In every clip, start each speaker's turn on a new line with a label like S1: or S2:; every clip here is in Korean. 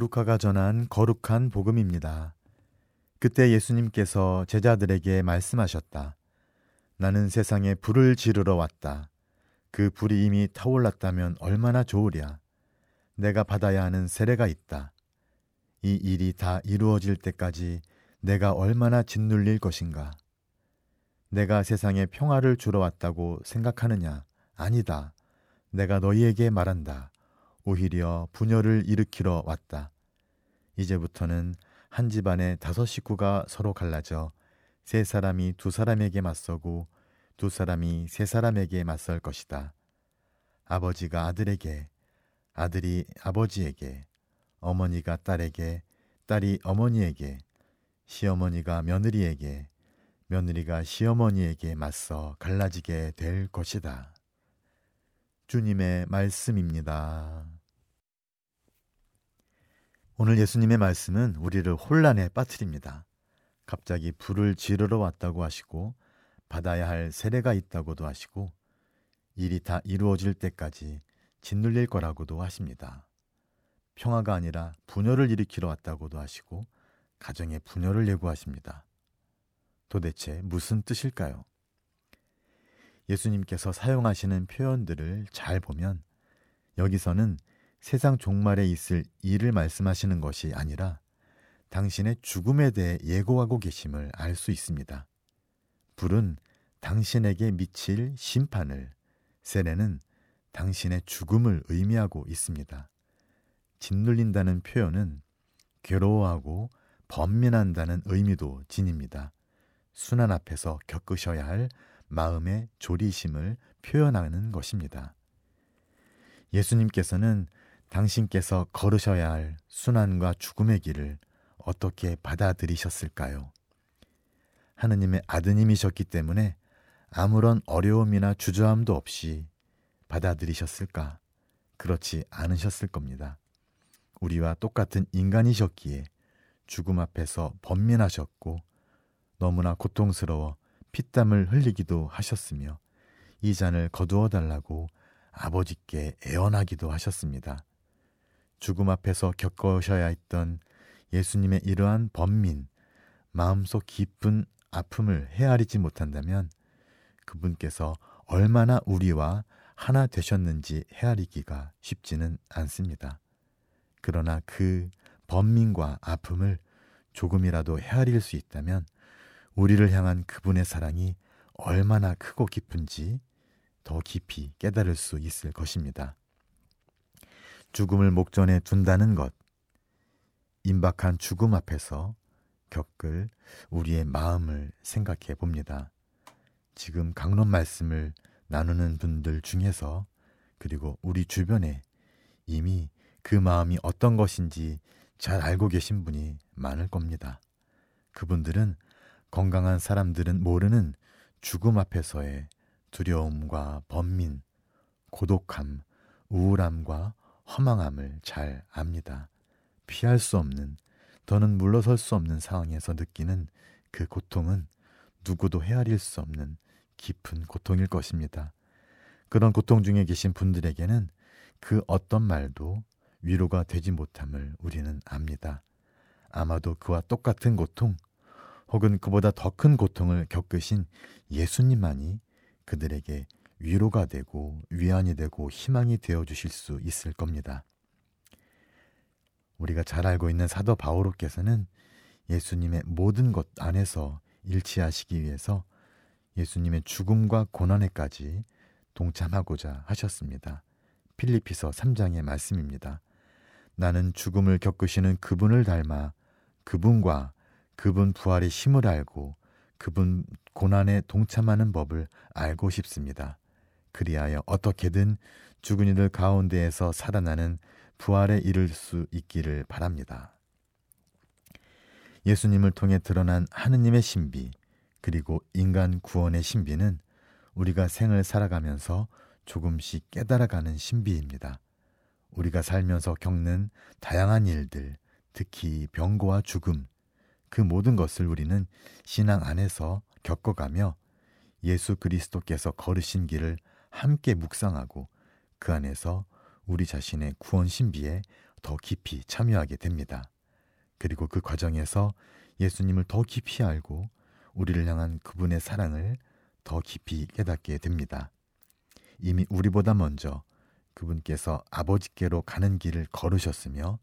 S1: 루카가 전한 거룩한 복음입니다. 그때 예수님께서 제자들에게 말씀하셨다. 나는 세상에 불을 지르러 왔다. 그 불이 이미 타올랐다면 얼마나 좋으랴. 내가 받아야 하는 세례가 있다. 이 일이 다 이루어질 때까지 내가 얼마나 짓눌릴 것인가. 내가 세상에 평화를 주러 왔다고 생각하느냐? 아니다. 내가 너희에게 말한다. 오히려 분열을 일으키러 왔다. 이제부터는 한 집안에 다섯 식구가 서로 갈라져 세 사람이 두 사람에게 맞서고 두 사람이 세 사람에게 맞설 것이다. 아버지가 아들에게, 아들이 아버지에게, 어머니가 딸에게, 딸이 어머니에게, 시어머니가 며느리에게, 며느리가 시어머니에게 맞서 갈라지게 될 것이다. 주님의 말씀입니다. 오늘 예수님의 말씀은 우리를 혼란에 빠뜨립니다. 갑자기 불을 지르러 왔다고 하시고 받아야 할 세례가 있다고도 하시고 일이 다 이루어질 때까지 짓눌릴 거라고도 하십니다. 평화가 아니라 분열을 일으키러 왔다고도 하시고 가정에 분열을 예고하십니다. 도대체 무슨 뜻일까요? 예수님께서 사용하시는 표현들을 잘 보면 여기서는 세상 종말에 있을 일을 말씀하시는 것이 아니라 당신의 죽음에 대해 예고하고 계심을 알 수 있습니다. 불은 당신에게 미칠 심판을, 세례는 당신의 죽음을 의미하고 있습니다. 짓눌린다는 표현은 괴로워하고 번민한다는 의미도 지닙니다. 순환 앞에서 겪으셔야 할 마음의 조리심을 표현하는 것입니다. 예수님께서는 당신께서 걸으셔야 할 순환과 죽음의 길을 어떻게 받아들이셨을까요? 하느님의 아드님이셨기 때문에 아무런 어려움이나 주저함도 없이 받아들이셨을까? 그렇지 않으셨을 겁니다. 우리와 똑같은 인간이셨기에 죽음 앞에서 번민하셨고 너무나 고통스러워 피땀을 흘리기도 하셨으며 이 잔을 거두어 달라고 아버지께 애원하기도 하셨습니다. 죽음 앞에서 겪으셔야 했던 예수님의 이러한 번민, 마음속 깊은 아픔을 헤아리지 못한다면 그분께서 얼마나 우리와 하나 되셨는지 헤아리기가 쉽지는 않습니다. 그러나 그 번민과 아픔을 조금이라도 헤아릴 수 있다면 우리를 향한 그분의 사랑이 얼마나 크고 깊은지 더 깊이 깨달을 수 있을 것입니다. 죽음을 목전에 둔다는 것, 임박한 죽음 앞에서 겪을 우리의 마음을 생각해 봅니다. 지금 강론 말씀을 나누는 분들 중에서 그리고 우리 주변에 이미 그 마음이 어떤 것인지 잘 알고 계신 분이 많을 겁니다. 그분들은 건강한 사람들은 모르는 죽음 앞에서의 두려움과 번민, 고독함, 우울함과 허망함을 잘 압니다. 피할 수 없는, 더는 물러설 수 없는 상황에서 느끼는 그 고통은 누구도 헤아릴 수 없는 깊은 고통일 것입니다. 그런 고통 중에 계신 분들에게는 그 어떤 말도 위로가 되지 못함을 우리는 압니다. 아마도 그와 똑같은 고통, 혹은 그보다 더 큰 고통을 겪으신 예수님만이 그들에게 위로가 되고 위안이 되고 희망이 되어 주실 수 있을 겁니다. 우리가 잘 알고 있는 사도 바오로께서는 예수님의 모든 것 안에서 일치하시기 위해서 예수님의 죽음과 고난에까지 동참하고자 하셨습니다. 필리피서 3장의 말씀입니다. 나는 죽음을 겪으시는 그분을 닮아 그분과 그분 부활의 힘을 알고 그분 고난에 동참하는 법을 알고 싶습니다. 그리하여 어떻게든 죽은 이들 가운데에서 살아나는 부활에 이를 수 있기를 바랍니다. 예수님을 통해 드러난 하느님의 신비, 그리고 인간 구원의 신비는 우리가 생을 살아가면서 조금씩 깨달아가는 신비입니다. 우리가 살면서 겪는 다양한 일들, 특히 병고와 죽음, 그 모든 것을 우리는 신앙 안에서 겪어가며 예수 그리스도께서 걸으신 길을 함께 묵상하고 그 안에서 우리 자신의 구원 신비에 더 깊이 참여하게 됩니다. 그리고 그 과정에서 예수님을 더 깊이 알고 우리를 향한 그분의 사랑을 더 깊이 깨닫게 됩니다. 이미 우리보다 먼저 그분께서 아버지께로 가는 길을 걸으셨으며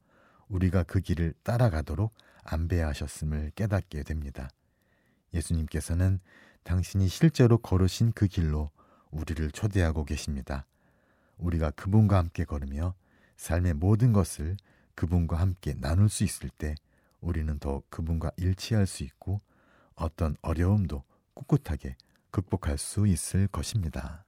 S1: 우리가 그 길을 따라가도록 안배하셨음을 깨닫게 됩니다. 예수님께서는 당신이 실제로 걸으신 그 길로 우리를 초대하고 계십니다. 우리가 그분과 함께 걸으며 삶의 모든 것을 그분과 함께 나눌 수 있을 때 우리는 더 그분과 일치할 수 있고 어떤 어려움도 꿋꿋하게 극복할 수 있을 것입니다.